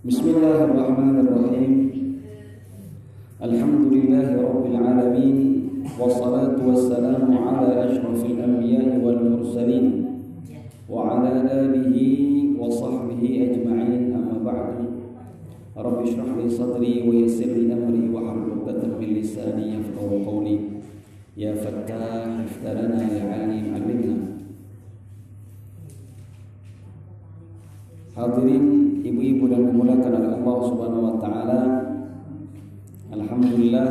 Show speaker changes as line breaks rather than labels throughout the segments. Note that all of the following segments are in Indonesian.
بسم الله الرحمن الرحيم. الحمد لله رب العالمين والصلاة والسلام على أشرف الأنبياء والمرسلين وعلى آله وصحبه أجمعين أما بعد. رب اشرح لي صدري ويسر لي أمري واحلل عقدة من لساني يفقهوا قولي. يا فتاح افتح لنا يا عليم علمنا. Hadirin ibu-ibu dan dimulakan oleh Allah Subhanahu wa taala. Alhamdulillah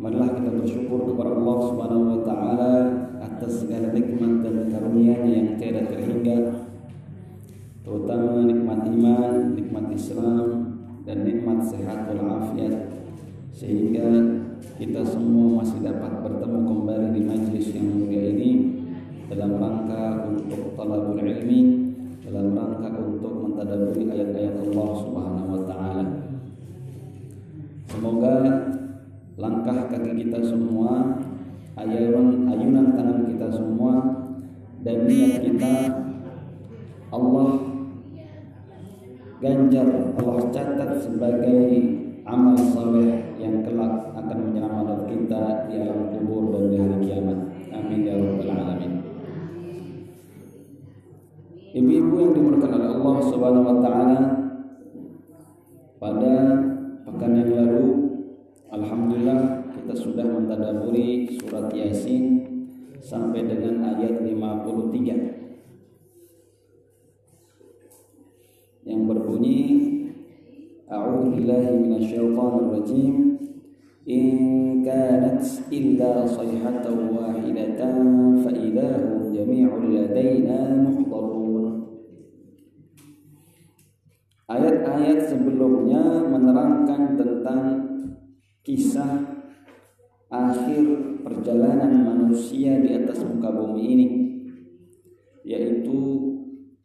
marilah kita bersyukur kepada Allah Subhanahu wa taala atas segala nikmat dan karunia yang tiada terhingga terutama nikmat iman, nikmat Islam dan nikmat sehat walafiat sehingga kita semua masih dapat bertemu kembali di majlis yang mulia ini dalam rangka untuk talabul ilmi dalam rangka untuk mentadaburi ayat-ayat Allah Subhanahu wa taala. Semoga langkah kaki kita semua, ayunan ayunan tangan kita semua dan niat kita Allah ganjar Allah catat sebagai amal saleh yang kelak akan menyelamatkan kita di alam kubur Subhanahu wa manusia di atas muka bumi ini yaitu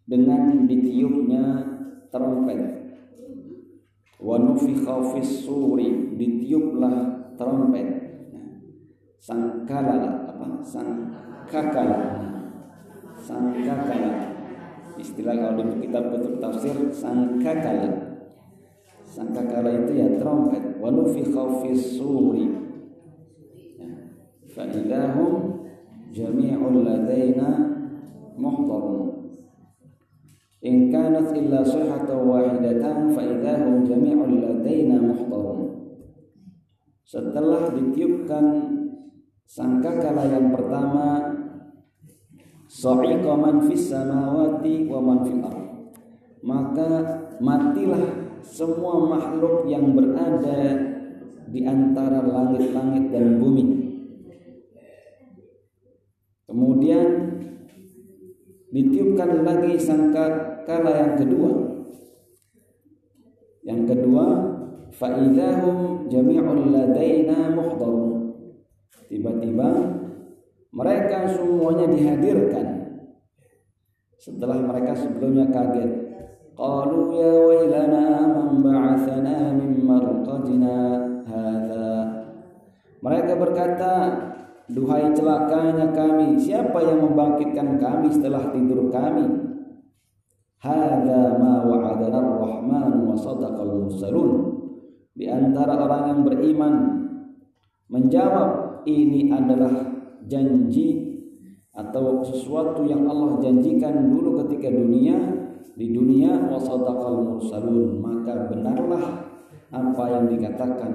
dengan ditiupnya trompet. Wa nufikha fis suri ditiuplah trompet. Sangkala apa? Sangkakala. Sangkakala. Istilah kalau di kitab kutub tafsir sangkakala. Sangkakala itu ya trompet. Wa nufikha fis suri. Fa idahum jami'un ladaina muhdarun in kanat illa sihatan wahidatan fa idahum jami'un ladaina muhdarun setelah ditiupkan sangkakala yang pertama Sa'iqa man fis samawati wa man fil ard. Maka matilah semua makhluk yang berada di antara langit-langit dan bumi. Kemudian ditiupkan lagi sangkakala yang kedua. Yang kedua, fa'idahum jami'un ladaina muhdarun. Tiba-tiba mereka semuanya dihadirkan setelah mereka sebelumnya kaget qalu ya wailana man ba'athana min marqadina hadza mereka berkata duhai celakanya kami siapa yang membangkitkan kami setelah tidur kami? Hadza ma wa'adana ar-rahman wa sadaqal mursalun. Di antara orang yang beriman menjawab ini adalah janji atau sesuatu yang Allah janjikan dulu ketika dunia di dunia wasadaqal mursalun. Maka benarlah apa yang dikatakan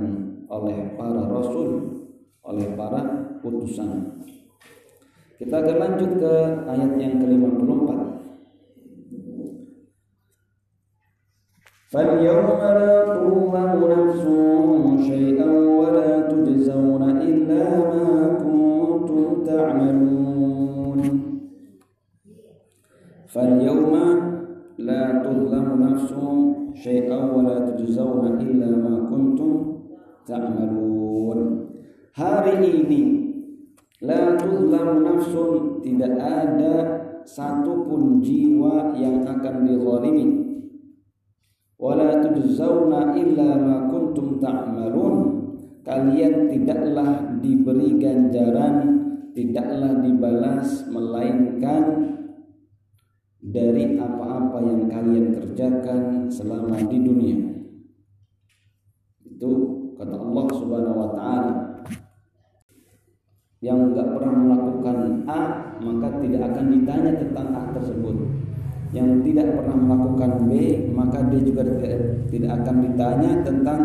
oleh para rasul oleh para utusan kita akan lanjut ke ayat yang ke-54 فاليوم لا تظلم نفس شيئا ولا تجزون إلا ما كنتم تعملون فاليوم لا تظلم نفس شيئا ولا تجزون إلا ما كنتم تعملون hari ini la tuzlamu nafsun tidak ada satupun jiwa yang akan dizalimi wala tujzauna illa ma kuntum ta'malun kalian tidaklah diberi ganjaran tidaklah dibalas melainkan dari apa-apa yang kalian kalian kerjakan selama di dunia. Itu kata Allah Subhanahu wa taala. Yang enggak pernah melakukan A, maka tidak akan ditanya tentang A tersebut. Yang tidak pernah melakukan B, maka dia juga tidak, tidak akan ditanya tentang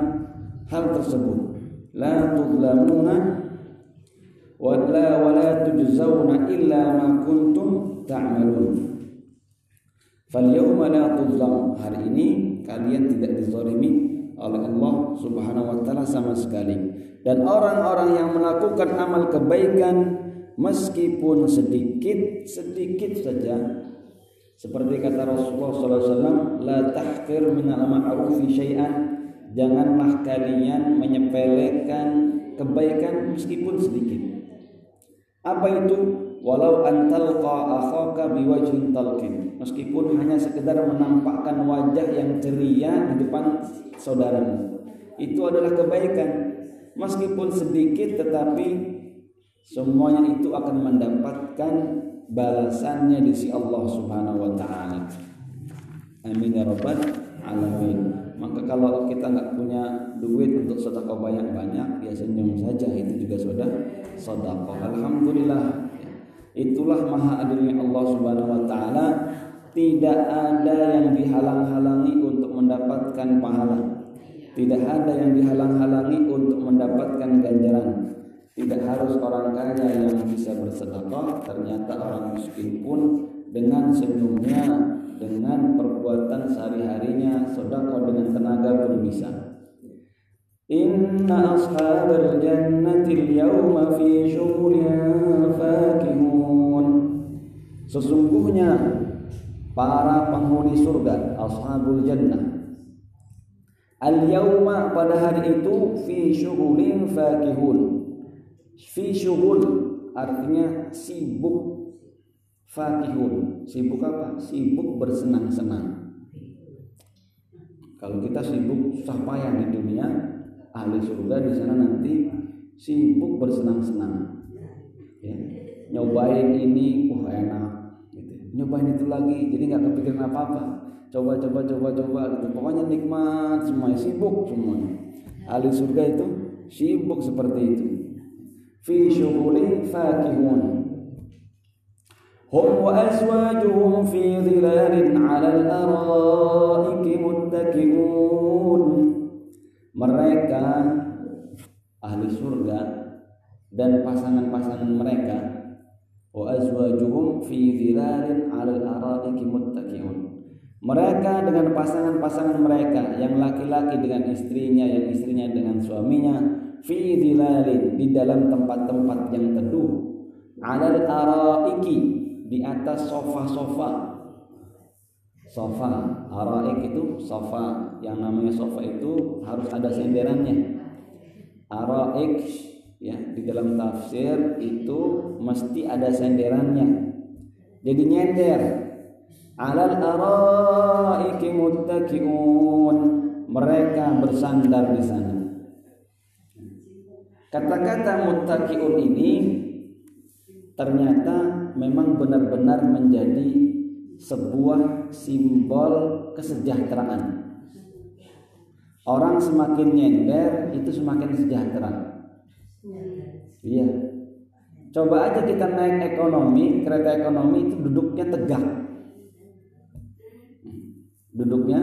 hal tersebut. La tudlamuna wa la wa la tujzauna illa ma kuntum ta'malun. Fal yawma la tuzlam. Hari ini kalian tidak dizalimi oleh Allah Subhanahu wa taala sama sekali. Dan orang-orang yang melakukan amal kebaikan meskipun sedikit sedikit saja seperti kata Rasulullah SAW, la tahqir min al-ma'rufi syai'an. Janganlah kalian menyepelekan kebaikan meskipun sedikit. Apa itu? Walau antalqa akhaka biwajhin talqin. Meskipun hanya sekedar menampakkan wajah yang ceria di depan saudaramu. Itu adalah kebaikan. Meskipun sedikit tetapi semuanya itu akan mendapatkan balasannya di sisi Allah Subhanahu wa taala. Amin ya rabbal alamin. Maka kalau kita nggak punya duit untuk sedekah banyak-banyak ya senyum saja itu juga sudah sedekah. Alhamdulillah Itulah maha adilnya Allah Subhanahu wa taala. Tidak ada yang dihalang-halangi untuk mendapatkan pahala. Tidak ada yang dihalang-halangi untuk mendapatkan ganjaran. Tidak harus orang kaya yang bisa bersedekah, ternyata orang miskin pun dengan senyumnya, dengan perbuatan sehari-harinya, sedekah dengan tenaga pun bisa. Inna ashabal jannati al-yawma fi syughulin fakihun Sesungguhnya para penghuni surga ashabul jannah Al-yawma pada hari itu fi syughulin fakihun. Fi syughul artinya sibuk fakihun. Sibuk apa? Sibuk bersenang-senang. Kalau kita sibuk susah payah di dunia ahli surga di sana nanti sibuk bersenang-senang. Ya. nyobain ini wah oh, enak gitu. nyobain itu lagi jadi nggak kepikiran apa-apa. Coba coba coba coba gitu. Pokoknya nikmat semuanya sibuk semuanya. Ahli surga itu sibuk seperti itu. Fi syughuli fakihun. هم وأزواجهم في ظلال على الأرائك متكئون mereka ahli surga dan pasangan-pasangan mereka. Wa azwajuhum fi dhilalin 'alal araiki muttaqiun mereka dengan pasangan-pasangan mereka yang laki-laki dengan istrinya yang istrinya dengan suaminya fi dhilalin di dalam tempat-tempat yang teduh. 'alal araiki di atas sofa-sofa sofa. Araik itu sofa. Yang namanya sofa itu harus ada senderannya. Araik ya di dalam tafsir itu mesti ada senderannya. Jadi nyender. Alal araiki muttaqiun mereka bersandar di sana. Kata-kata muttaqiun ini ternyata memang benar-benar menjadi sebuah simbol kesejahteraan. Orang semakin nyender itu semakin sejahtera. Iya. Coba aja kita naik ekonomi, kereta ekonomi itu duduknya tegak. Duduknya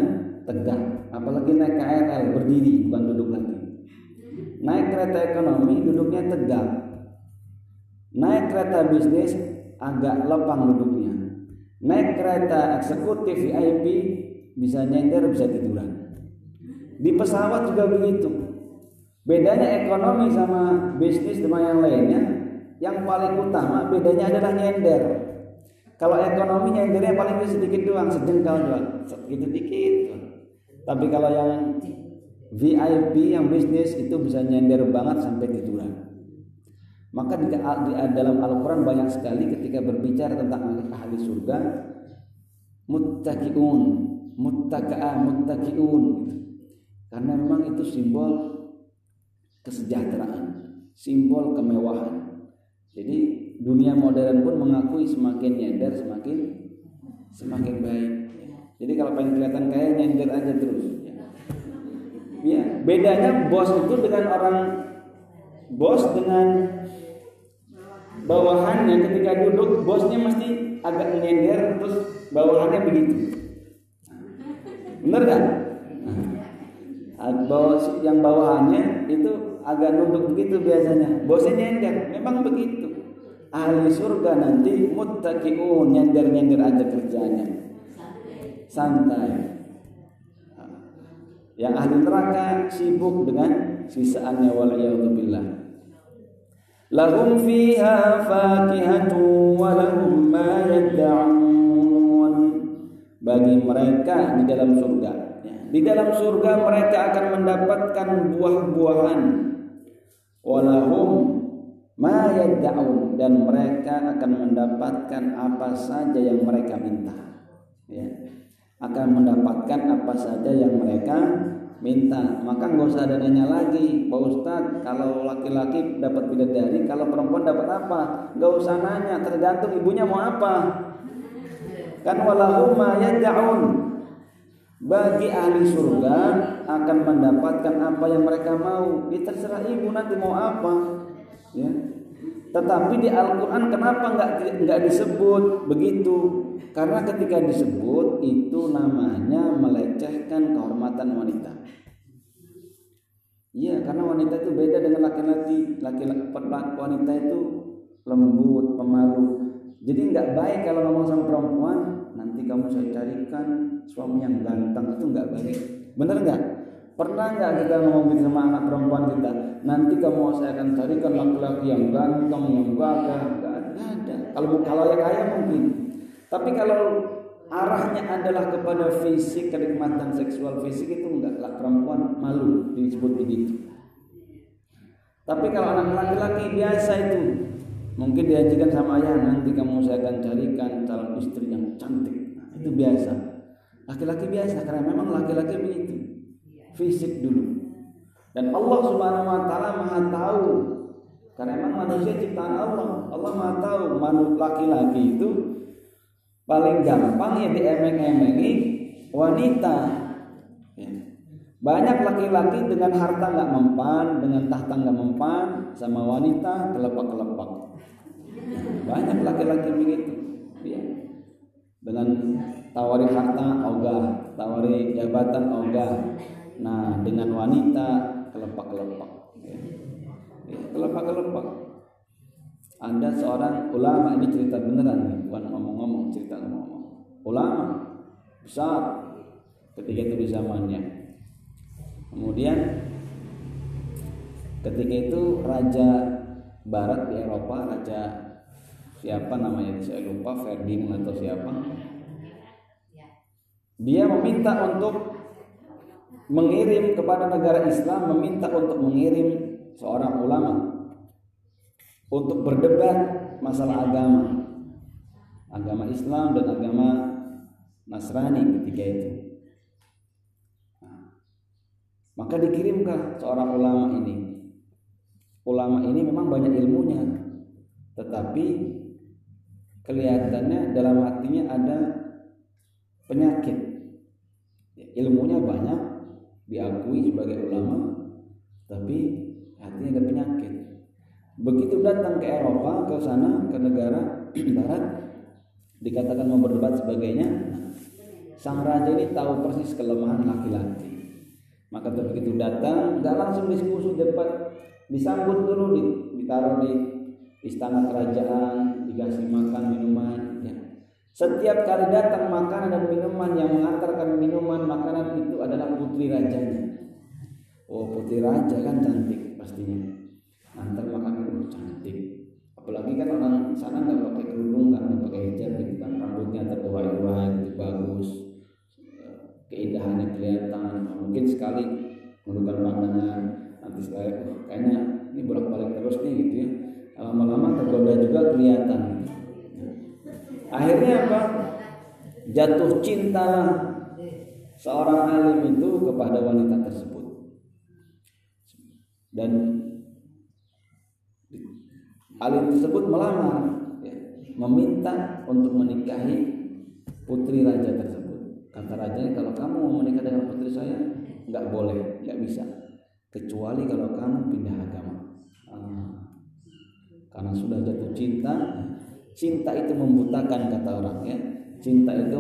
tegak. Apalagi naik KRL berdiri bukan duduk lagi. Naik kereta ekonomi duduknya tegak. Naik kereta bisnis agak lepang duduknya naik kereta eksekutif VIP bisa nyender bisa tiduran. Di pesawat juga begitu. Bedanya ekonomi sama bisnis sama yang lainnya yang paling utama bedanya adalah nyender. Kalau ekonomi nyendernya paling sedikit doang sejengkal doang. Sedikit dikit tapi kalau yang VIP yang bisnis itu bisa nyender banget sampai tiduran maka di, dalam Al-Quran banyak sekali ketika berbicara tentang ahli surga muttaqiun, muttaqa'ah, muttaqiun. Karena memang itu simbol kesejahteraan, simbol kemewahan. Jadi dunia modern pun mengakui semakin nyender semakin semakin baik. Jadi kalau pengen kelihatan kaya nyender aja terus. Ya, bedanya bos itu dengan orang bos dengan bawahannya ketika duduk bosnya mesti agak nyender terus bawahannya begitu. Bener kan? Nah, yang bawahannya itu agak nunduk begitu biasanya. Bosnya nyender, memang begitu. Ahli surga nanti muttaqiun nyender-nyender aja kerjanya. Santai. Yang ahli neraka sibuk dengan sisaannya wal fiha fakihatu wa lahum ma yad'un. Bagi mereka di dalam surga. Ya, di dalam surga mereka akan mendapatkan buah-buahan. Walahum ma yad'un dan mereka akan mendapatkan apa saja yang mereka minta. Ya akan mendapatkan apa saja yang mereka minta. Maka nggak usah ada nanya lagi Pak Ustadz kalau laki-laki dapat bidadari kalau perempuan dapat apa? Nggak usah nanya tergantung ibunya mau apa. Kan walahu ma yad'un. Bagi ahli surga akan mendapatkan apa yang mereka mau. Ya terserah ibu nanti mau apa. Ya tetapi di Al-Quran kenapa nggak nggak disebut begitu karena ketika disebut itu namanya melecehkan kehormatan wanita. Iya, karena wanita itu beda dengan laki-laki. Laki-laki wanita itu lembut, pemalu. Jadi nggak baik kalau ngomong sama perempuan, nanti kamu saya carikan suami yang ganteng itu nggak baik. Bener nggak? Pernah nggak kita ngomong gitu sama anak perempuan kita? Nanti kamu saya akan carikan laki-laki yang ganteng, yang gagah. Ada. Kalau kalau yang kaya mungkin. Tapi kalau arahnya adalah kepada fisik, kenikmatan seksual fisik itu enggak lah perempuan malu disebut begitu. Tapi kalau anak laki-laki biasa itu mungkin diajikan sama ayah nanti kamu saya akan carikan calon istri yang cantik. Nah, itu biasa. Laki-laki biasa karena memang laki-laki begitu. Fisik dulu. Dan Allah Subhanahu wa taala Maha tahu. Karena memang manusia ciptaan Allah. Allah Maha tahu. Manusia laki-laki itu paling gampang ya diemeng-emengi wanita. Ya. banyak laki-laki dengan harta nggak mempan dengan tahta nggak mempan sama wanita kelepak-kelepak banyak laki-laki begitu. Ya. dengan tawari harta ogah. Tawari jabatan ogah. Nah dengan wanita kelepak-kelepak ya. ya, kelepak-kelepak ada seorang ulama ini cerita beneran nih, bukan ngomong-ngomong cerita ngomong. Ulama besar ketika itu di zamannya. Kemudian ketika itu raja barat di Eropa, raja siapa namanya saya lupa Ferdinand atau siapa. Dia meminta untuk mengirim kepada negara Islam, meminta untuk mengirim seorang ulama untuk berdebat masalah agama. Agama Islam dan agama Nasrani ketika itu. Maka dikirimkan seorang ulama ini. Ulama ini memang banyak ilmunya tetapi kelihatannya dalam hatinya ada penyakit. Ilmunya banyak diakui sebagai ulama tapi hatinya ada penyakit Begitu datang ke Eropa, ke sana, ke negara barat, dikatakan mau berdebat sebagainya, sang raja ini tahu persis kelemahan laki-laki. Maka begitu datang, nggak langsung diskusi debat, disambut dulu, ditaruh di istana kerajaan, dikasih makan minuman. Setiap kali datang makanan dan minuman yang mengantarkan minuman makanan itu adalah putri rajanya. Oh putri raja kan cantik pastinya. Antar makan itu cantik. Apalagi kan orang sana nggak pakai kerudung kan nggak pakai hijab gitu kan. Rambutnya terbuai-buai gitu bagus. Keindahannya kelihatan. Mungkin sekali menurunkan pandangan nanti saya oh, kayaknya ini bolak-balik terus nih gitu ya. Lama-lama tergoda juga kelihatan gitu. Akhirnya apa? Jatuh cinta seorang alim itu kepada wanita tersebut. Dan alim tersebut melamar ya, meminta untuk menikahi putri raja tersebut. Kata rajanya kalau kamu mau menikah dengan putri saya nggak boleh nggak bisa. Kecuali kalau kamu pindah agama. Ah. karena sudah jatuh cinta cinta itu membutakan kata orang ya. Cinta itu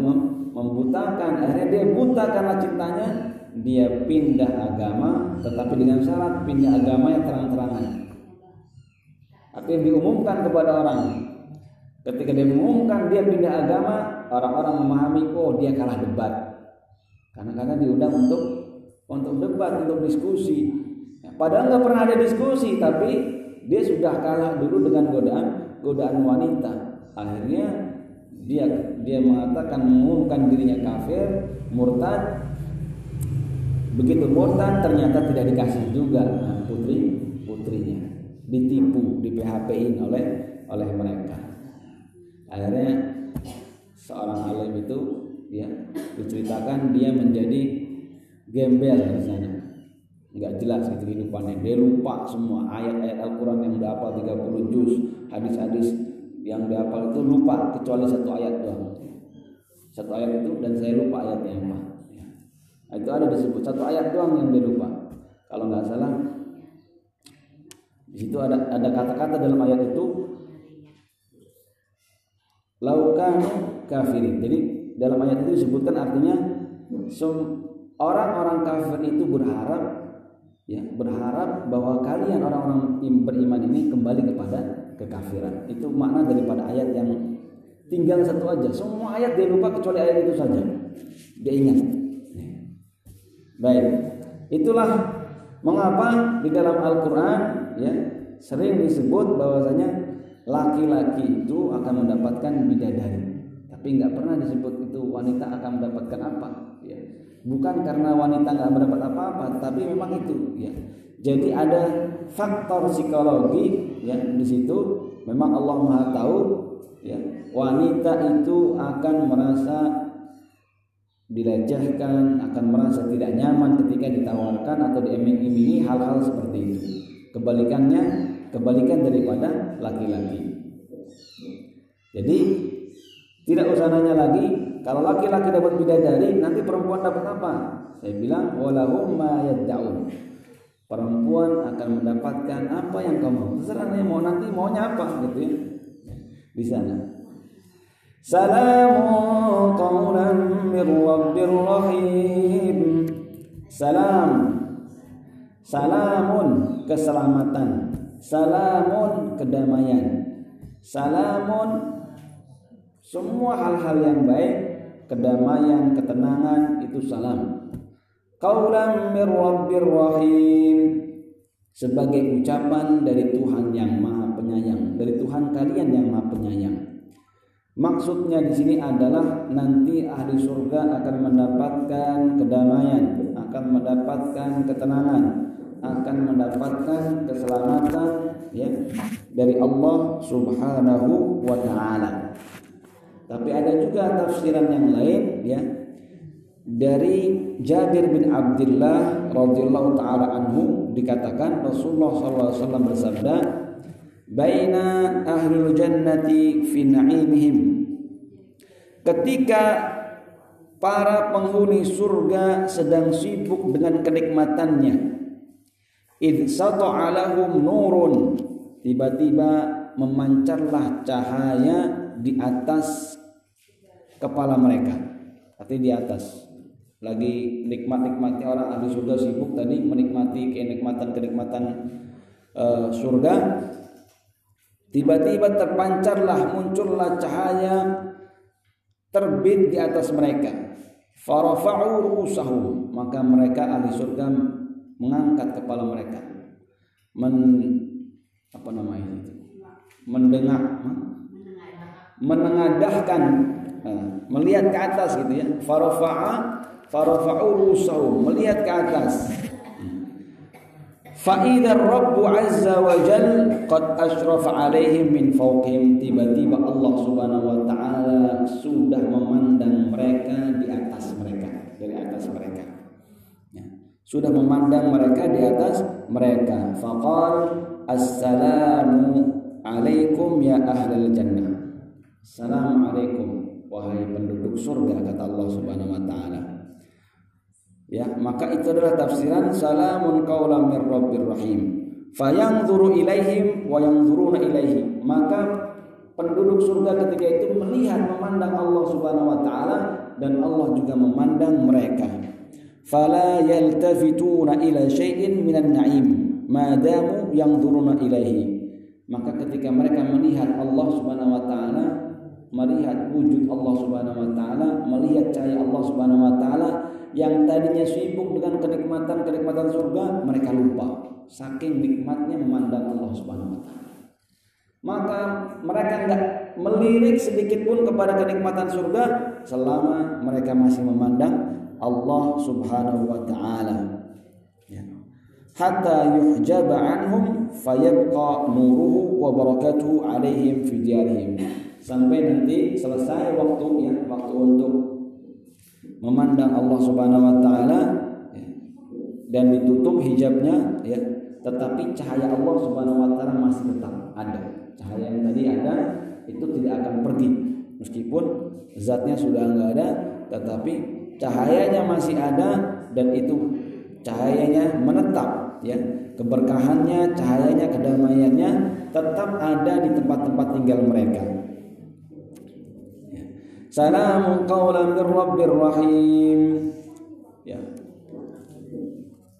membutakan. Akhirnya dia buta karena cintanya. Dia pindah agama tetapi dengan syarat pindah agama yang terang-terangan artinya diumumkan kepada orang. Ketika dia mengumumkan dia pindah agama orang-orang memahami oh dia kalah debat. Karena karena diundang untuk untuk debat untuk diskusi. Padahal nggak pernah ada diskusi tapi dia sudah kalah dulu dengan godaan godaan wanita. Akhirnya dia dia mengatakan mengumumkan dirinya kafir murtad. Begitu murtad ternyata tidak dikasih juga putri putrinya. Ditipu di PHP-in oleh oleh mereka. Akhirnya seorang alim itu ya diceritakan dia menjadi gembel di sana. Nggak jelas gitu kehidupannya. Dia lupa semua ayat-ayat Al-Quran yang dihafal 30 juz hadis-hadis yang dihafal itu lupa kecuali satu ayat doang satu ayat itu dan saya lupa ayatnya apa ya. nah, itu ada disebut satu ayat doang yang dia lupa kalau nggak salah di situ ada ada kata-kata dalam ayat itu laukan kafirin. Jadi dalam ayat itu disebutkan artinya orang-orang kafir itu berharap ya berharap bahwa kalian orang-orang beriman ini kembali kepada kekafiran. Itu makna daripada ayat yang tinggal satu aja. Semua ayat dia lupa kecuali ayat itu saja. Dia ingat. Baik. Itulah mengapa di dalam Al-Qur'an ya sering disebut bahwasanya laki-laki itu akan mendapatkan bidadari tapi nggak pernah disebut itu wanita akan mendapatkan apa ya bukan karena wanita nggak mendapat apa-apa tapi memang itu ya jadi ada faktor psikologi ya di situ memang Allah Maha tahu ya wanita itu akan merasa dilecehkan akan merasa tidak nyaman ketika ditawarkan atau diiming-imingi hal-hal seperti itu kebalikannya kebalikan daripada laki-laki. Jadi tidak usah nanya lagi kalau laki-laki dapat bidadari nanti perempuan dapat apa? Saya bilang walahum ma. Perempuan akan mendapatkan apa yang kamu mau. Terserah nih mau nanti maunya apa gitu ya. Di sana. Salamun qawlan rahim. Salam. Salamun keselamatan salamun kedamaian salamun semua hal-hal yang baik kedamaian ketenangan itu salam qaulan mir rabbir rahim. Sebagai ucapan dari Tuhan yang Maha Penyayang dari Tuhan kalian yang Maha Penyayang. Maksudnya di sini adalah nanti ahli surga akan mendapatkan kedamaian, akan mendapatkan ketenangan, akan mendapatkan keselamatan ya dari Allah Subhanahu wa taala. Tapi ada juga tafsiran yang lain ya dari Jabir bin Abdullah radhiyallahu taala anhu dikatakan Rasulullah SAW bersabda baina ahlul jannati fi na'imihim. Ketika para penghuni surga sedang sibuk dengan kenikmatannya id sata'alahum nurun tiba-tiba memancarlah cahaya di atas kepala mereka. Artinya di atas lagi nikmat-nikmatnya orang ahli surga sibuk tadi menikmati kenikmatan-kenikmatan uh, surga. Tiba-tiba terpancarlah muncullah cahaya terbit di atas mereka. Farafa'u ru'usahum. Maka mereka ahli surga mengangkat kepala mereka. Men apa namanya itu? Mendengar menengadahkan. Melihat ke atas gitu ya. Farafa'a farafa'u rusau melihat ke atas. Fa'idha Rabbu Azza wa Jal Qad ashrafa alaihim min fawqihim. Tiba-tiba Allah subhanahu wa ta'ala Sudah memandang mereka di atas mereka. Dari atas mereka. Sudah memandang mereka di atas mereka. Faqal assalamu alaikum ya ahlal jannah. Assalamualaikum wahai penduduk surga kata Allah Subhanahu wa taala. Ya, maka itu adalah tafsiran salamun qaulam mir rabbir rahim. Fayanzuru ilaihim wa yanzuruna ilaihi. Maka penduduk surga ketika itu melihat memandang Allah Subhanahu wa taala dan Allah juga memandang mereka. Fala yaltafituna ila syai'in minan na'im madamu yanzuruna ilaihi. Maka ketika mereka melihat Allah Subhanahu wa taala, melihat wujud Allah Subhanahu wa taala, melihat cahaya Allah Subhanahu wa taala yang tadinya sibuk dengan kenikmatan-kenikmatan surga, mereka lupa. Saking nikmatnya memandang Allah Subhanahu wa taala. Maka mereka enggak melirik sedikit pun kepada kenikmatan surga selama mereka masih memandang Allah Subhanahu wa taala. Hatta yuhjaba anhum fayabqa nuruhu wa barakatuhu alaihim fi diyarihim. Sampai nanti selesai waktu ya waktu untuk memandang Allah Subhanahu wa taala ya, dan ditutup hijabnya ya tetapi cahaya Allah Subhanahu wa taala masih tetap ada. Cahaya yang tadi ada itu tidak akan pergi. Meskipun zatnya sudah enggak ada tetapi cahayanya masih ada dan itu cahayanya menetap ya. Keberkahannya cahayanya kedamaiannya tetap ada di tempat-tempat tinggal mereka. Salamun qawlan min rabbir rahim. Ya.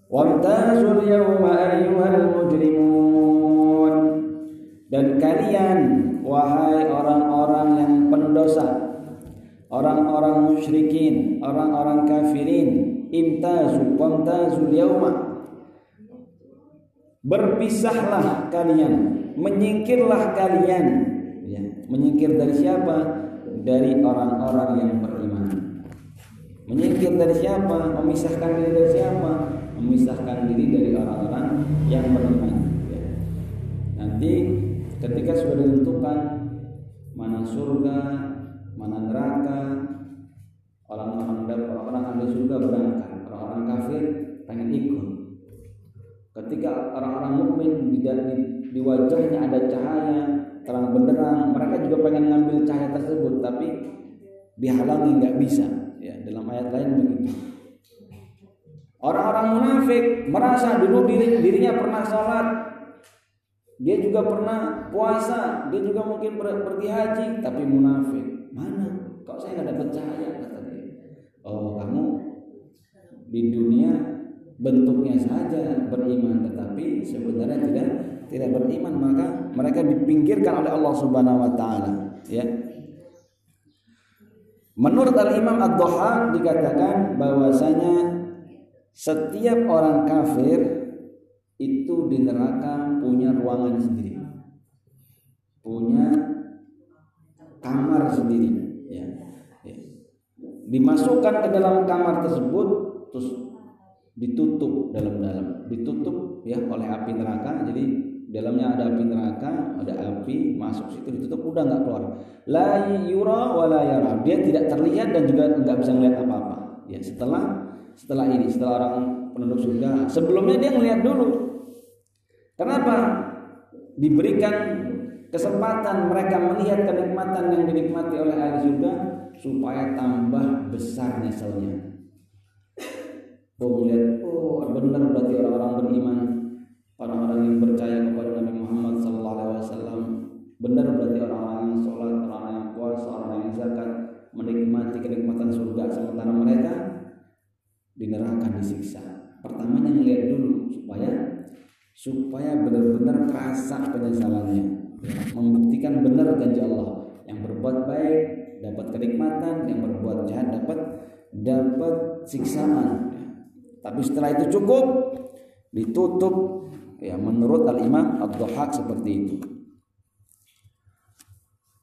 Wamtazul yawma ayyuhal mujrimun. Dan kalian wahai orang-orang yang pendosa orang-orang musyrikin orang-orang kafirin imtazu wamtazul yawma. Berpisahlah kalian menyingkirlah kalian. Ya menyingkir dari siapa dari orang-orang yang beriman. Menyingkir dari siapa? Memisahkan diri dari siapa? Memisahkan diri dari orang-orang yang beriman. Nanti ketika sudah ditentukan mana surga mana neraka orang-orang orang-orang ahli surga berangkat. Orang-orang kafir pengen ikut Ketika orang-orang mukmin di, di, di wajahnya ada cahaya terang benderang, mereka juga pengen ngambil cahaya tersebut, tapi dihalangi nggak bisa. Ya, dalam ayat lain begitu. Orang-orang munafik merasa dulu diri, dirinya pernah sholat, dia juga pernah puasa, dia juga mungkin pergi haji, tapi munafik. Mana? Kok saya nggak dapat cahaya? Kata dia. Oh, kamu di dunia bentuknya saja beriman tetapi sebenarnya tidak tidak beriman maka mereka dipinggirkan oleh Allah Subhanahu wa taala ya Menurut Al-Imam Ad-Dhahhak dikatakan bahwasanya setiap orang kafir itu di neraka punya ruangan sendiri. Punya kamar sendiri ya. ya. Dimasukkan ke dalam kamar tersebut terus ditutup dalam-dalam. Ditutup ya oleh api neraka. Jadi dalamnya ada api neraka ada api masuk situ ditutup udah nggak keluar. La yura wa la yara. Dia tidak terlihat dan juga nggak bisa melihat apa-apa. Ya setelah setelah ini setelah orang penduduk surga. Sebelumnya dia melihat dulu. Kenapa? Diberikan kesempatan mereka melihat kenikmatan yang dinikmati oleh ahli surga supaya tambah besar nyeselnya Oh melihat, oh benar berarti orang-orang beriman, orang-orang yang percaya kepada Nabi Muhammad SAW, benar berarti orang-orang yang sholat, orang-orang yang puasa, orang yang zakat, menikmati kenikmatan surga sementara mereka di neraka disiksa. Pertamanya melihat dulu supaya supaya benar-benar terasa penyesalannya, membuktikan benar janji Allah yang berbuat baik dapat kenikmatan, yang berbuat jahat dapat dapat siksaan. Tapi setelah itu cukup ditutup. Ya menurut Al-Imam Ad-Dhahhak seperti itu.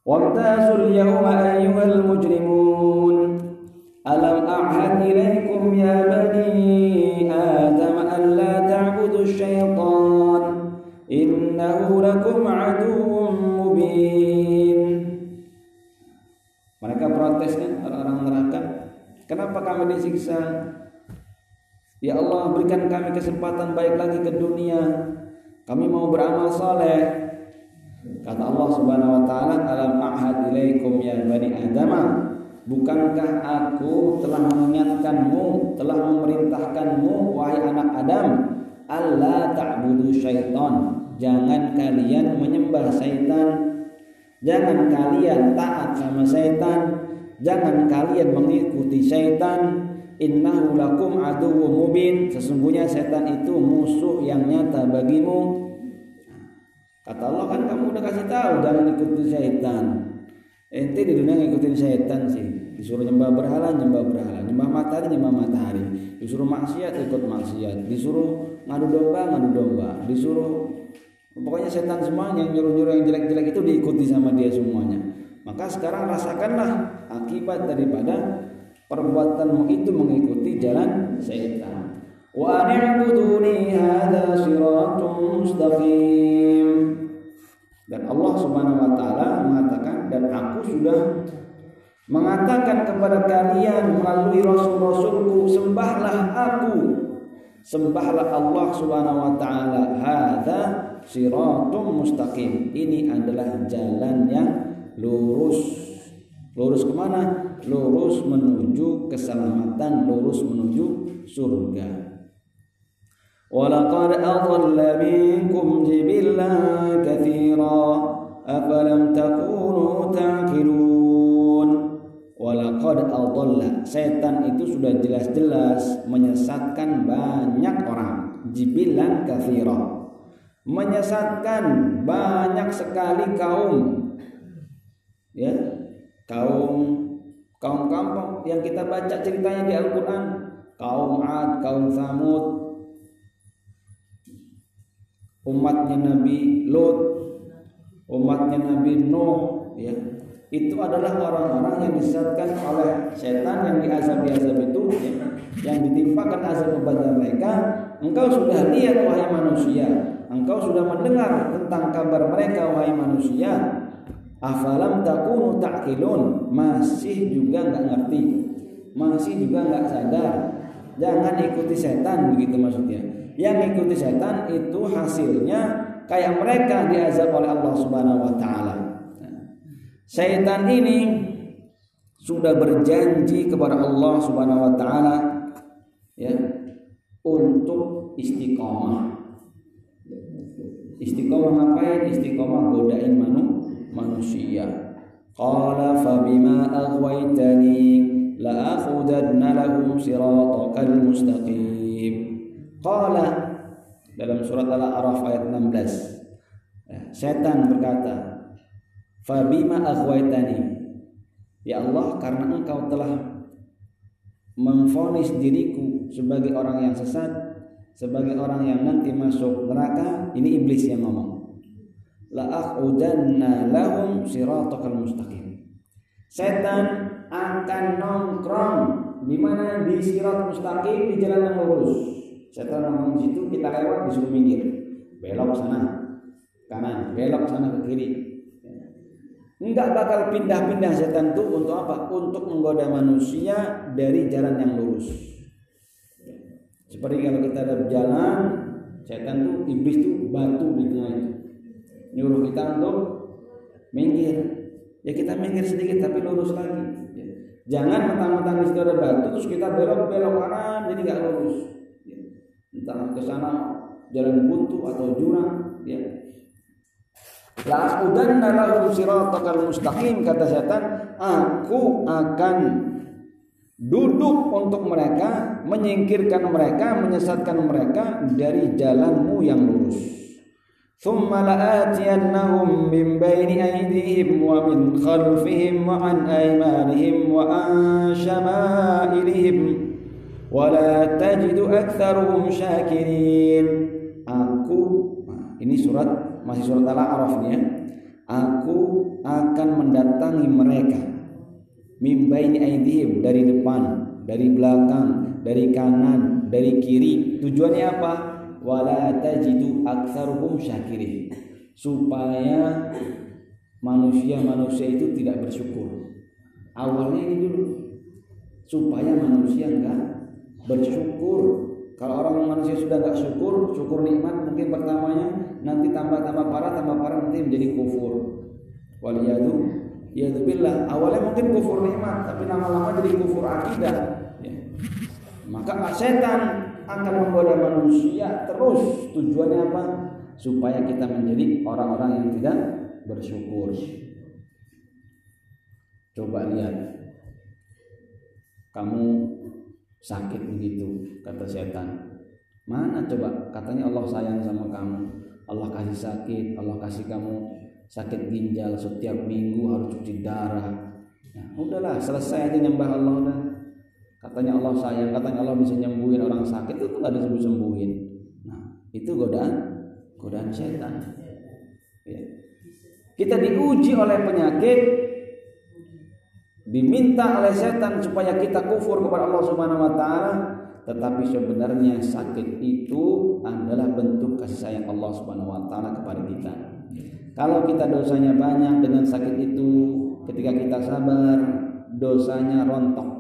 Wamtazul yawma ayyuhal mujrimun. Alam a'had ilaikum ya bani Adam an la ta'budu syaitan. Innahu lakum aduwwun mubin. Mereka protes kan orang-orang neraka. Kenapa kami disiksa Ya Allah berikan kami kesempatan baik lagi ke dunia Kami mau beramal soleh Kata Allah subhanahu wa ta'ala Alam ahad ilaikum ya bani Adam Bukankah aku telah mengingatkanmu, telah memerintahkanmu wahai anak Adam, Allah ta'budu syaitan. Jangan kalian menyembah syaitan. Jangan kalian taat sama syaitan. Jangan kalian mengikuti syaitan. Innahu lakum aduwwum mubin. Sesungguhnya setan itu musuh yang nyata bagimu. Kata Allah kan kamu udah kasih tahu jangan ikuti syaitan. Ente di dunia ngikutin syaitan sih. Disuruh nyembah berhala, nyembah berhala. Nyembah matahari, nyembah matahari. Disuruh maksiat, ikut maksiat. Disuruh ngadu domba, ngadu domba. Disuruh pokoknya setan semua yang nyuruh-nyuruh yang jelek-jelek itu diikuti sama dia semuanya. Maka sekarang rasakanlah akibat daripada perbuatanmu itu mengikuti jalan setan. Wa ani'buduni hadza siratun mustaqim. Dan Allah Subhanahu wa taala mengatakan dan aku sudah mengatakan kepada kalian melalui rasul-rasulku sembahlah aku sembahlah Allah Subhanahu wa taala hadza siratum mustaqim ini adalah jalan yang lurus lurus ke mana lurus menuju keselamatan, lurus menuju surga. Walaqad adalla minkum jibillan katsira afalam takunu taqilun. Walaqad adalla setan itu sudah jelas-jelas menyesatkan banyak orang. Jibilan kathira menyesatkan banyak sekali kaum ya kaum kaum kampung yang kita baca ceritanya di Al-Qur'an kaum Ad, kaum Samud umatnya Nabi Lot, umatnya Nabi Nuh, ya. Itu adalah orang-orang yang disesatkan oleh setan yang diazab-azab itu, ya, yang ditimpakan azab kepada mereka. Engkau sudah lihat wahai manusia, engkau sudah mendengar tentang kabar mereka wahai manusia. Afalam takunu ta'qilun, masih juga nggak ngerti, masih juga nggak sadar. Jangan ikuti setan begitu maksudnya yang mengikuti setan itu hasilnya kayak mereka diazab oleh Allah Subhanahu wa taala. Setan ini sudah berjanji kepada Allah Subhanahu wa taala ya untuk istiqomah. Istiqomah ngapain? Istiqomah godain manu, manusia. Qala fa bima aghwaytani la akhudanna lahum siratal mustaqim. Qala dalam surat Al-A'raf ayat 16. Ya, setan berkata, "Fabima aghwaytani?" Ya Allah, karena Engkau telah memfonis diriku sebagai orang yang sesat, sebagai orang yang nanti masuk neraka, ini iblis yang ngomong. La aqudanna lahum siratal mustaqim. Setan akan nongkrong di mana di sirat mustaqim di jalan yang lurus setelah ngomong di situ kita lewat disuruh minggir belok sana kanan belok sana ke kiri Enggak bakal pindah-pindah setan itu untuk apa? Untuk menggoda manusia dari jalan yang lurus. Seperti kalau kita ada jalan, setan itu iblis itu batu di tengah itu. Nyuruh kita untuk minggir. Ya kita minggir sedikit tapi lurus lagi. Jangan mentang-mentang di situ ada batu terus kita belok belok kanan jadi nggak lurus. Entah ke sana jalan buntu atau jurang ya. La udanna lahum mustaqim kata setan aku akan duduk untuk mereka menyingkirkan mereka menyesatkan mereka dari jalanmu yang lurus baini aydihim wa min khalfihim wa an aymanihim wa an shama'ilihim wala tajidu aktsaruhum syakirin aku ini surat masih surat al-a'raf ya. Aku akan mendatangi mereka. Mimbaini aidihim dari depan dari belakang dari kanan dari kiri. Tujuannya apa wala tajidu aktsaruhum syakirin supaya manusia-manusia itu tidak bersyukur. Awalnya ini dulu. Supaya manusia enggak bersyukur. Kalau orang manusia sudah nggak syukur syukur nikmat mungkin pertamanya nanti tambah tambah parah tambah parah nanti menjadi kufur. Waliyadu Ya billah. Awalnya mungkin kufur nikmat tapi lama-lama jadi kufur akidah. Ya. Maka setan akan menggoda manusia terus tujuannya apa? Supaya kita menjadi orang-orang yang tidak bersyukur. Coba lihat kamu sakit begitu kata setan. Mana coba katanya Allah sayang sama kamu. Allah kasih sakit, Allah kasih kamu sakit ginjal setiap minggu harus cuci darah. Ya, udahlah selesai aja nyembah Allah udah. Katanya Allah sayang, katanya Allah bisa nyembuhin orang sakit itu nggak disebut sembuhin. Nah, itu godaan godaan setan. Ya. Kita diuji oleh penyakit diminta oleh setan supaya kita kufur kepada Allah Subhanahu wa taala tetapi sebenarnya sakit itu adalah bentuk kasih sayang Allah Subhanahu wa taala kepada kita. Kalau kita dosanya banyak dengan sakit itu, ketika kita sabar, dosanya rontok.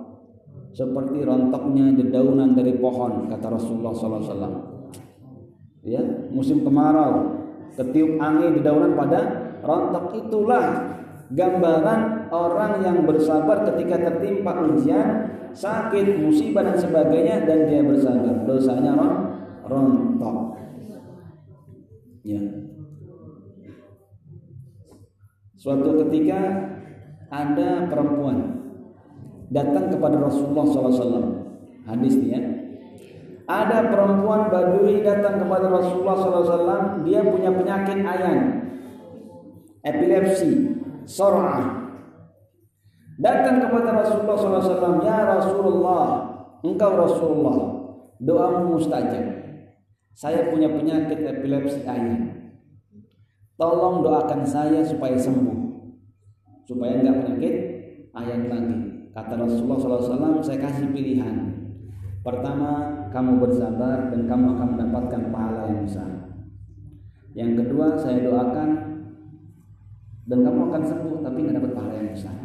Seperti rontoknya dedaunan dari pohon, kata Rasulullah SAW. Ya, musim kemarau, ketiup angin dedaunan pada rontok itulah gambaran orang yang bersabar ketika tertimpa ujian, sakit, musibah dan sebagainya dan dia bersabar. Dosanya rontok. Ya. Suatu ketika ada perempuan datang kepada Rasulullah SAW. Hadis dia. Ada perempuan Badui datang kepada Rasulullah SAW. Dia punya penyakit ayan, epilepsi, sorah. Datang kepada Rasulullah SAW. Ya Rasulullah, engkau Rasulullah, doamu mustajab. Saya punya penyakit epilepsi ayan. Tolong doakan saya supaya sembuh. Supaya enggak penyakit ayat lagi. Kata Rasulullah SAW, saya kasih pilihan. Pertama, kamu bersabar dan kamu akan mendapatkan pahala yang besar. Yang kedua, saya doakan dan kamu akan sembuh tapi nggak dapat pahala yang besar.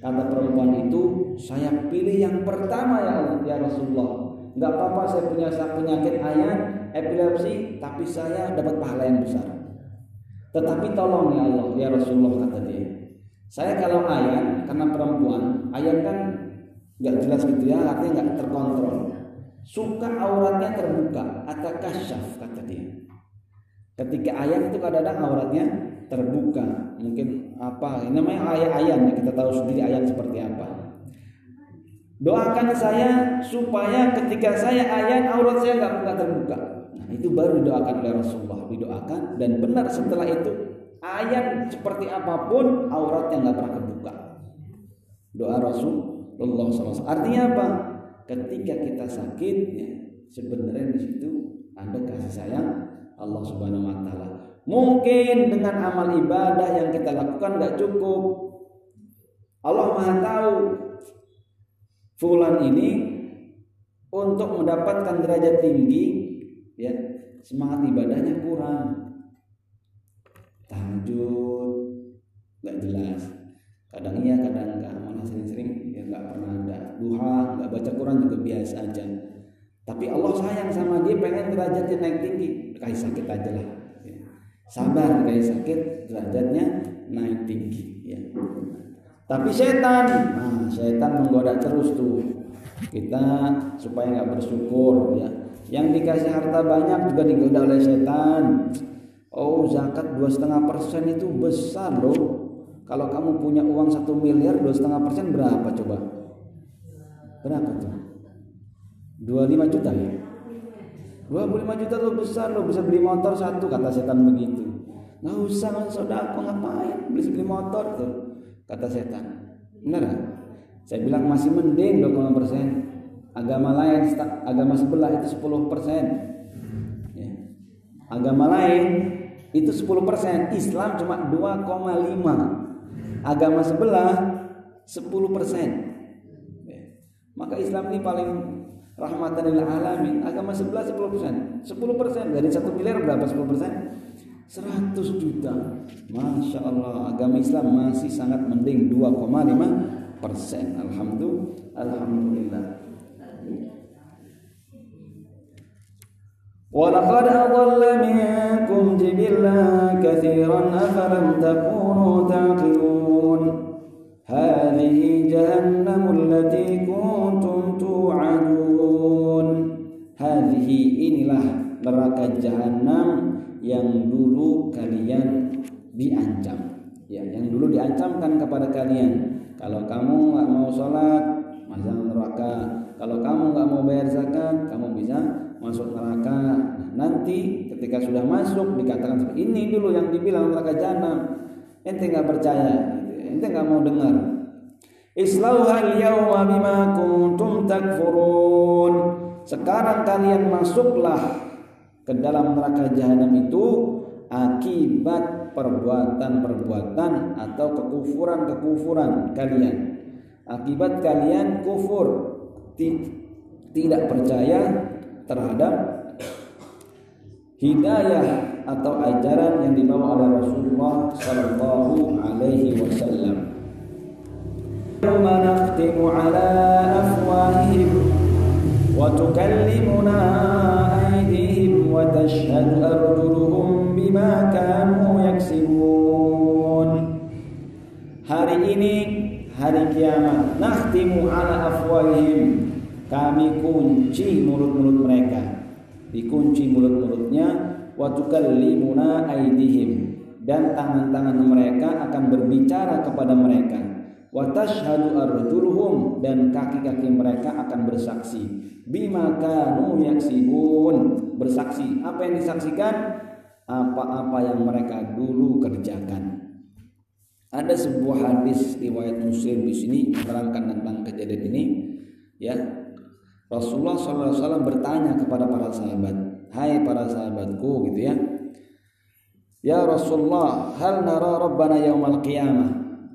Kata perempuan itu, saya pilih yang pertama ya ya Rasulullah. Nggak apa-apa saya punya penyakit ayat, epilepsi, tapi saya dapat pahala yang besar. Tetapi tolong ya Allah, ya Rasulullah kata dia. Saya kalau ayam karena perempuan, ayam kan nggak jelas gitu ya, artinya nggak terkontrol. Suka auratnya terbuka atau kasyaf kata dia. Ketika ayam itu kadang-kadang auratnya terbuka, mungkin apa? Ini namanya ayam ayam ya kita tahu sendiri ayam seperti apa. Doakan saya supaya ketika saya ayam aurat saya nggak terbuka. Nah, itu baru didoakan oleh Rasulullah didoakan dan benar setelah itu ayat seperti apa pun auratnya nggak pernah kebuka. Doa Rasulullah SAW. Artinya apa? Ketika kita sakit, ya, sebenarnya di situ ada kasih sayang Allah Subhanahu Wa Taala. Mungkin dengan amal ibadah yang kita lakukan nggak cukup. Allah Maha tahu fulan ini untuk mendapatkan derajat tinggi ya semangat ibadahnya kurang tahajud. Nggak jelas. Kadang iya kadang enggak malah sering-sering ya nggak pernah ada duha nggak baca Quran juga biasa aja. Tapi Allah sayang sama dia pengen derajatnya naik tinggi. Kasih sakit aja lah. Ya. sabar kasih sakit derajatnya naik tinggi. Ya. Tapi setan nah setan menggoda terus tuh. Kita supaya nggak bersyukur ya. Yang dikasih harta banyak juga digoda oleh setan. Oh zakat dua setengah persen itu besar loh. Kalau kamu punya uang satu miliar dua setengah persen berapa coba? Berapa tuh? 25 juta ya? 25 juta tuh besar loh bisa beli motor satu kata setan begitu. Nggak usah usah aku ngapain beli beli motor tuh kata setan. Benar Saya bilang masih mending 25 persen agama lain agama sebelah itu 10 persen ya. agama lain itu 10 persen. Islam cuma 2,5 agama sebelah 10 persen. Ya. maka Islam ini paling rahmatan lil alamin. Agama sebelah 10 persen. 10 persen. Dari satu miliar berapa 10 persen? 100 juta. Masya Allah agama Islam masih sangat mending 2,5 persen. Alhamdulillah. Alhamdulillah ولقد أضل منكم جبلا كثيرا أفلم تكونوا تعقلون هذه جهنم التي كنتم توعدون هذه inilah neraka jahanam yang dulu kalian diancam ya yang dulu diancamkan kepada kalian kalau kamu nggak mau sholat masuk neraka kalau kamu nggak mau bayar zakat kamu bisa masuk neraka. Nanti ketika sudah masuk dikatakan ini dulu yang dibilang neraka jahanam. Ente nggak percaya. Ente nggak mau dengar. Bima kuntum takfurun. Sekarang kalian masuklah ke dalam neraka jahanam itu akibat perbuatan-perbuatan atau kekufuran-kekufuran kalian. Akibat kalian kufur. Tidak percaya terhadap hidayah atau ajaran yang dibawa oleh Rasulullah sallallahu alaihi wasallam. Afwahihim wa tukallimuna aydihim wa tashhadu arjuluhum bima kanu yaksibun Hari ini hari kiamat nakhtimu ala afwahihim kami kunci mulut-mulut mereka. Dikunci mulut-mulutnya wa tukallimuna aydihim. Dan tangan-tangan mereka akan berbicara kepada mereka. Wa tashhadu arjuluhum dan kaki-kaki mereka akan bersaksi. Bima kanu yaksibun. Bersaksi. Apa yang disaksikan? Apa-apa yang mereka dulu kerjakan. Ada sebuah hadis riwayat Muslim di sini menerangkan tentang kejadian ini. Ya, Rasulullah SAW bertanya kepada para sahabat, Hai para sahabatku, gitu ya. Ya Rasulullah, hal nara Rabbana yaumal qiyamah.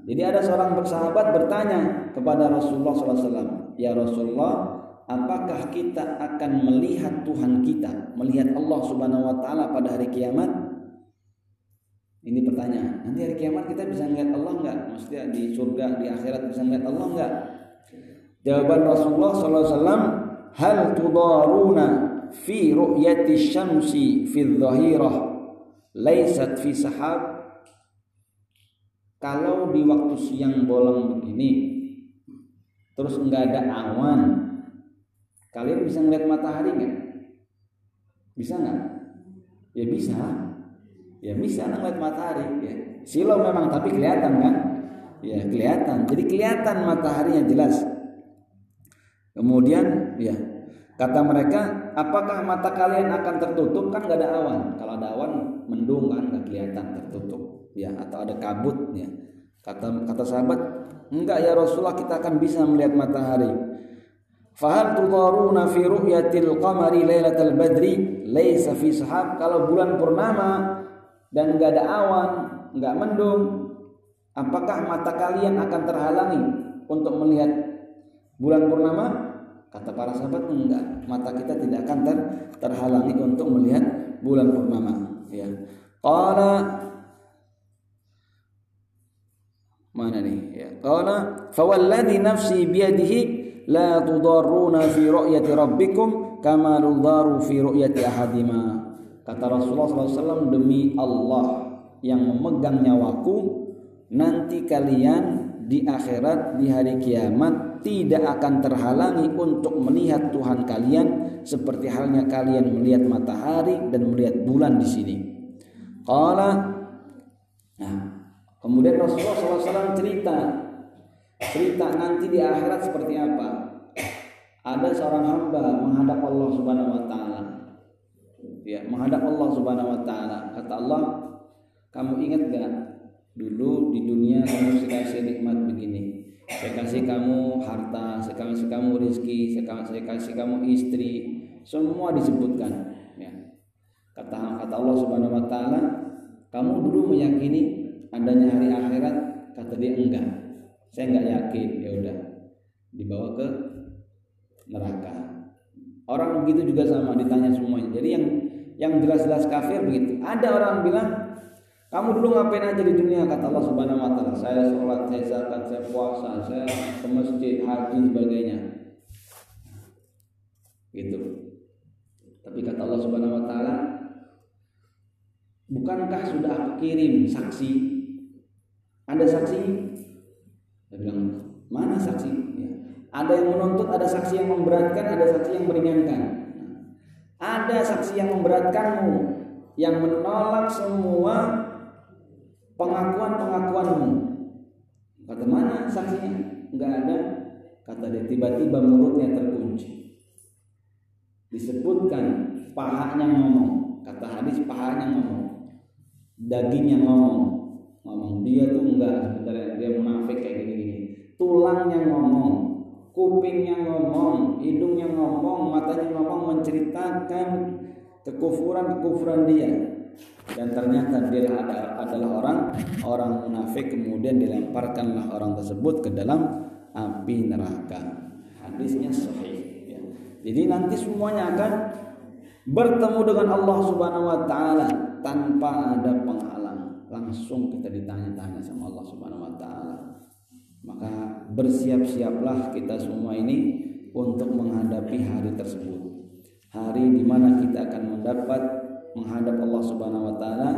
Jadi ada seorang bersahabat bertanya kepada Rasulullah SAW, Ya Rasulullah, apakah kita akan melihat Tuhan kita, melihat Allah Subhanahu wa taala pada hari kiamat? Ini pertanyaan. Nanti hari kiamat kita bisa melihat Allah enggak? Maksudnya di surga, di akhirat bisa melihat Allah enggak? Jawaban Rasulullah SAW, hal tudaruna fi ru'yati syamsi fi dhahirah laysat fi sahab kalau di waktu siang bolong begini terus enggak ada awan Kalian bisa ngeliat matahari nggak? Bisa nggak? Ya bisa. Ya bisa ngeliat matahari. Ya. Silau memang tapi kelihatan kan? Ya kelihatan. Jadi kelihatan mataharinya jelas. Kemudian ya kata mereka, apakah mata kalian akan tertutup? Kan nggak ada awan. Kalau ada awan mendung kan nggak kelihatan tertutup. Ya atau ada kabut ya. Kata kata sahabat, enggak ya Rasulullah kita akan bisa melihat matahari. Fahal tudaruna fi ru'yatil qamari lailatal badri laisa fi sahab kalau bulan purnama dan enggak ada awan, enggak mendung, apakah mata kalian akan terhalangi untuk melihat bulan purnama? Kata para sahabat enggak, mata kita tidak akan ter terhalangi untuk melihat bulan purnama, ya. Qala mana nih? Ya qala fawalladhi nafsi biyadihi la tudarruna fi ru'yati rabbikum kama tudarru fi ru'yati ahadima. Kata Rasulullah SAW demi Allah yang memegang nyawaku nanti kalian di akhirat di hari kiamat tidak akan terhalangi untuk melihat Tuhan kalian seperti halnya kalian melihat matahari dan melihat bulan di sini. Qala Nah, kemudian Rasulullah SAW cerita cerita nanti di akhirat seperti apa? Ada seorang hamba menghadap Allah Subhanahu wa taala. Ya menghadap Allah Subhanahu wa taala. Kata Allah kamu ingat gak dulu di dunia kamu saya kasih nikmat begini saya kasih kamu harta saya kasih kamu rezeki saya kasih kamu istri. Semua disebutkan ya. Kata kata Allah Subhanahu wa taala kamu dulu meyakini adanya hari akhirat kata dia enggak. Saya nggak yakin. Ya udah dibawa ke neraka. Orang begitu juga sama ditanya semuanya. Jadi yang yang jelas-jelas kafir begitu. Ada orang bilang kamu dulu ngapain aja di dunia kata Allah Subhanahu wa taala saya sholat saya zakat saya puasa saya ke masjid haji sebagainya gitu Tapi kata Allah Subhanahu wa taala, bukankah sudah aku kirim saksi? Ada saksi? Dia bilang, mana saksi? Ya. Ada yang menuntut, ada saksi yang memberatkan, ada saksi yang meringankan. Ada saksi yang memberatkanmu, yang menolak semua pengakuan-pengakuanmu. Kata mana saksinya? Enggak ada. Kata dia tiba-tiba mulutnya terkunci. Disebutkan pahanya ngomong. Kata hadis pahanya ngomong. Dagingnya ngomong. Ngomong dia tuh enggak sebenarnya dia munafik kayak gini-gini. Tulangnya ngomong, kupingnya ngomong, hidungnya ngomong, matanya ngomong menceritakan kekufuran-kekufuran dia dan ternyata dia adalah orang orang munafik kemudian dilemparkanlah orang tersebut ke dalam api neraka. Hadisnya sahih ya. jadi nanti semuanya akan bertemu dengan Allah Subhanahu wa taala tanpa ada penghalang. Langsung kita ditanya-tanya sama Allah Subhanahu wa taala. Maka bersiap-siaplah kita semua ini untuk menghadapi hari tersebut. Hari di mana kita akan mendapat menghadap Allah Subhanahu wa taala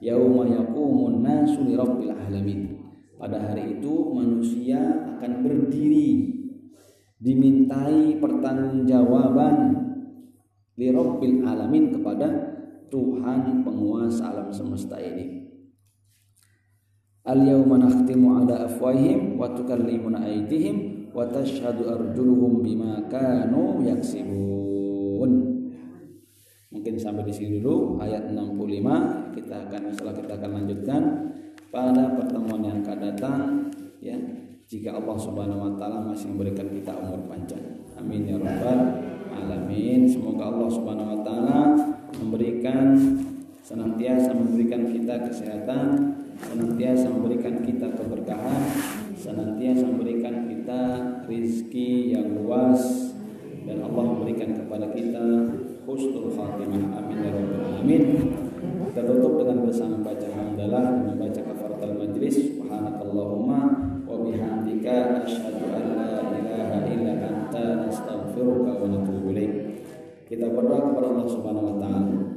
yauma yaqumun nasu li rabbil alamin. Pada hari itu manusia akan berdiri dimintai pertanggungjawaban li rabbil alamin kepada Tuhan penguasa alam semesta ini. Al yauma nakhtimu ala afwahihim wa tukallimuna aydihim wa tashhadu arjuluhum bima kanu yaksibun mungkin sampai di sini dulu ayat 65 kita akan setelah kita akan lanjutkan pada pertemuan yang akan datang ya jika Allah Subhanahu wa taala masih memberikan kita umur panjang. Amin ya rabbal alamin. Semoga Allah Subhanahu wa taala memberikan senantiasa memberikan kita kesehatan, senantiasa memberikan kita keberkahan, senantiasa memberikan kita rizki yang luas dan Allah memberikan kepada kita husnul khatimah amin ya rabbal alamin kita tutup dengan bersama baca hamdalah dan membaca kafaratul majlis subhanakallahumma wa bihamdika asyhadu an la ilaha illa anta astaghfiruka wa ilaik kita berdoa kepada Allah Subhanahu wa taala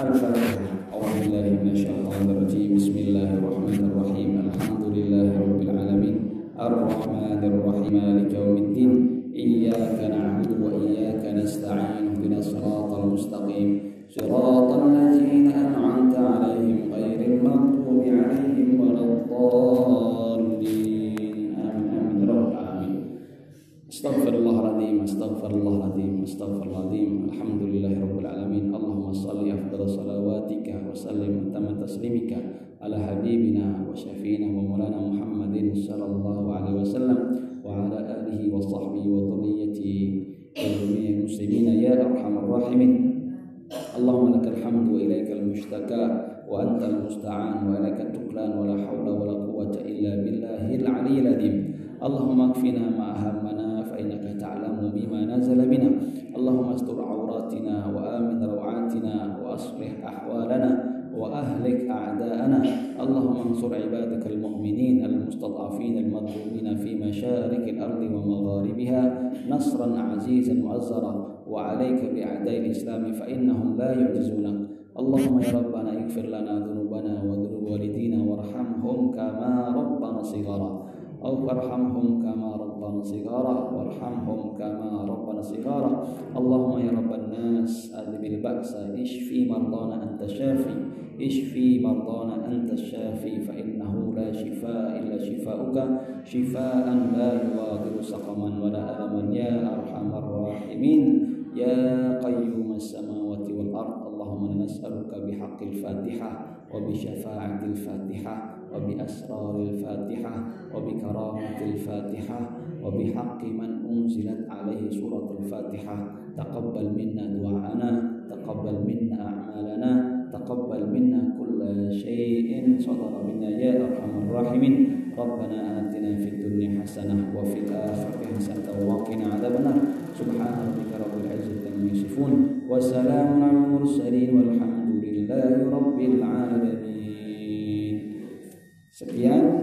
Al-Fatihah. A'udzubillahi minasyaitonir rajim. Bismillahirrahmanirrahim. Alhamdulillahirabbil alamin. Ar-Rahmanir Rahim. Maliki yaumiddin. Iyyaka na'budu wa iyyaka nasta'in. Ihdinas siratal mustaqim. Siratal ladzina an'amta 'alaihim ghairil maghdubi 'alaihim waladdallin. Amin. Amin. Rabbal alamin. Astaghfirullahaladzim, astaghfirullahaladzim, astaghfirullahaladzim Alhamdulillahirabbil alamin Allahumma salli afdal salawatika wa sallim tamam taslimika ala habibina wa syafiina wa maulana Muhammadin sallallahu alaihi wasallam wa ala alihi wa sahbihi wa dhurriyyatihi wa dzurriyyati وعلى آله وصحبه وذريته وجميع المسلمين يا أرحم الراحمين. اللهم لك الحمد وإليك المشتكى وأنت المستعان وإليك التكلان ولا حول ولا قوة إلا بالله العلي العظيم. اللهم اكفنا ما همنا فإنك تعلم بما نزل بنا. اللهم استر عوراتنا وآمن روعاتنا وأصلح أحوالنا وأهلك أعداءنا. اللهم انصر عبادك المؤمنين المستضعفين المظلومين في مشارق الأرض ومغاربها نصرا عزيزا مؤزرا وعليك بأعداء الإسلام فإنهم لا يعجزونك. اللهم يا ربنا اغفر لنا ذنوبنا وذنوب والدينا وارحمهم كما ربنا صغارا. أو فارحمهم كما ربنا صغارا. وارحمهم كما ربنا صغارا. اللهم يا رب الناس أذب البأس اشفي مرضانا أنت شافي. اشفي مرضانا أنت الشافي فإنه لا شفاء إلا شفاؤك. شفاء لا يغادر سقما ولا ألما. يا أرحم الراحمين. يا قيوم السماوات والأرض اللهم نسألك بحق الفاتحة وبشفاعة الفاتحة وبأسرار الفاتحة وبكرامة الفاتحة وبحق من أنزلت عليه سورة الفاتحة. تقبل منا دعاءنا تقبل منا أعمالنا. تقبل منا كل شيء. صدر منا يا أرحم الراحمين. ربنا آتنا في الدنيا حسنة وفي الآخرة حسنة وقنا عذاب النار. سبحان ربك رب العزة عما يصفون. وسلام على المرسلين والحمد لله رب العالمين. Sekian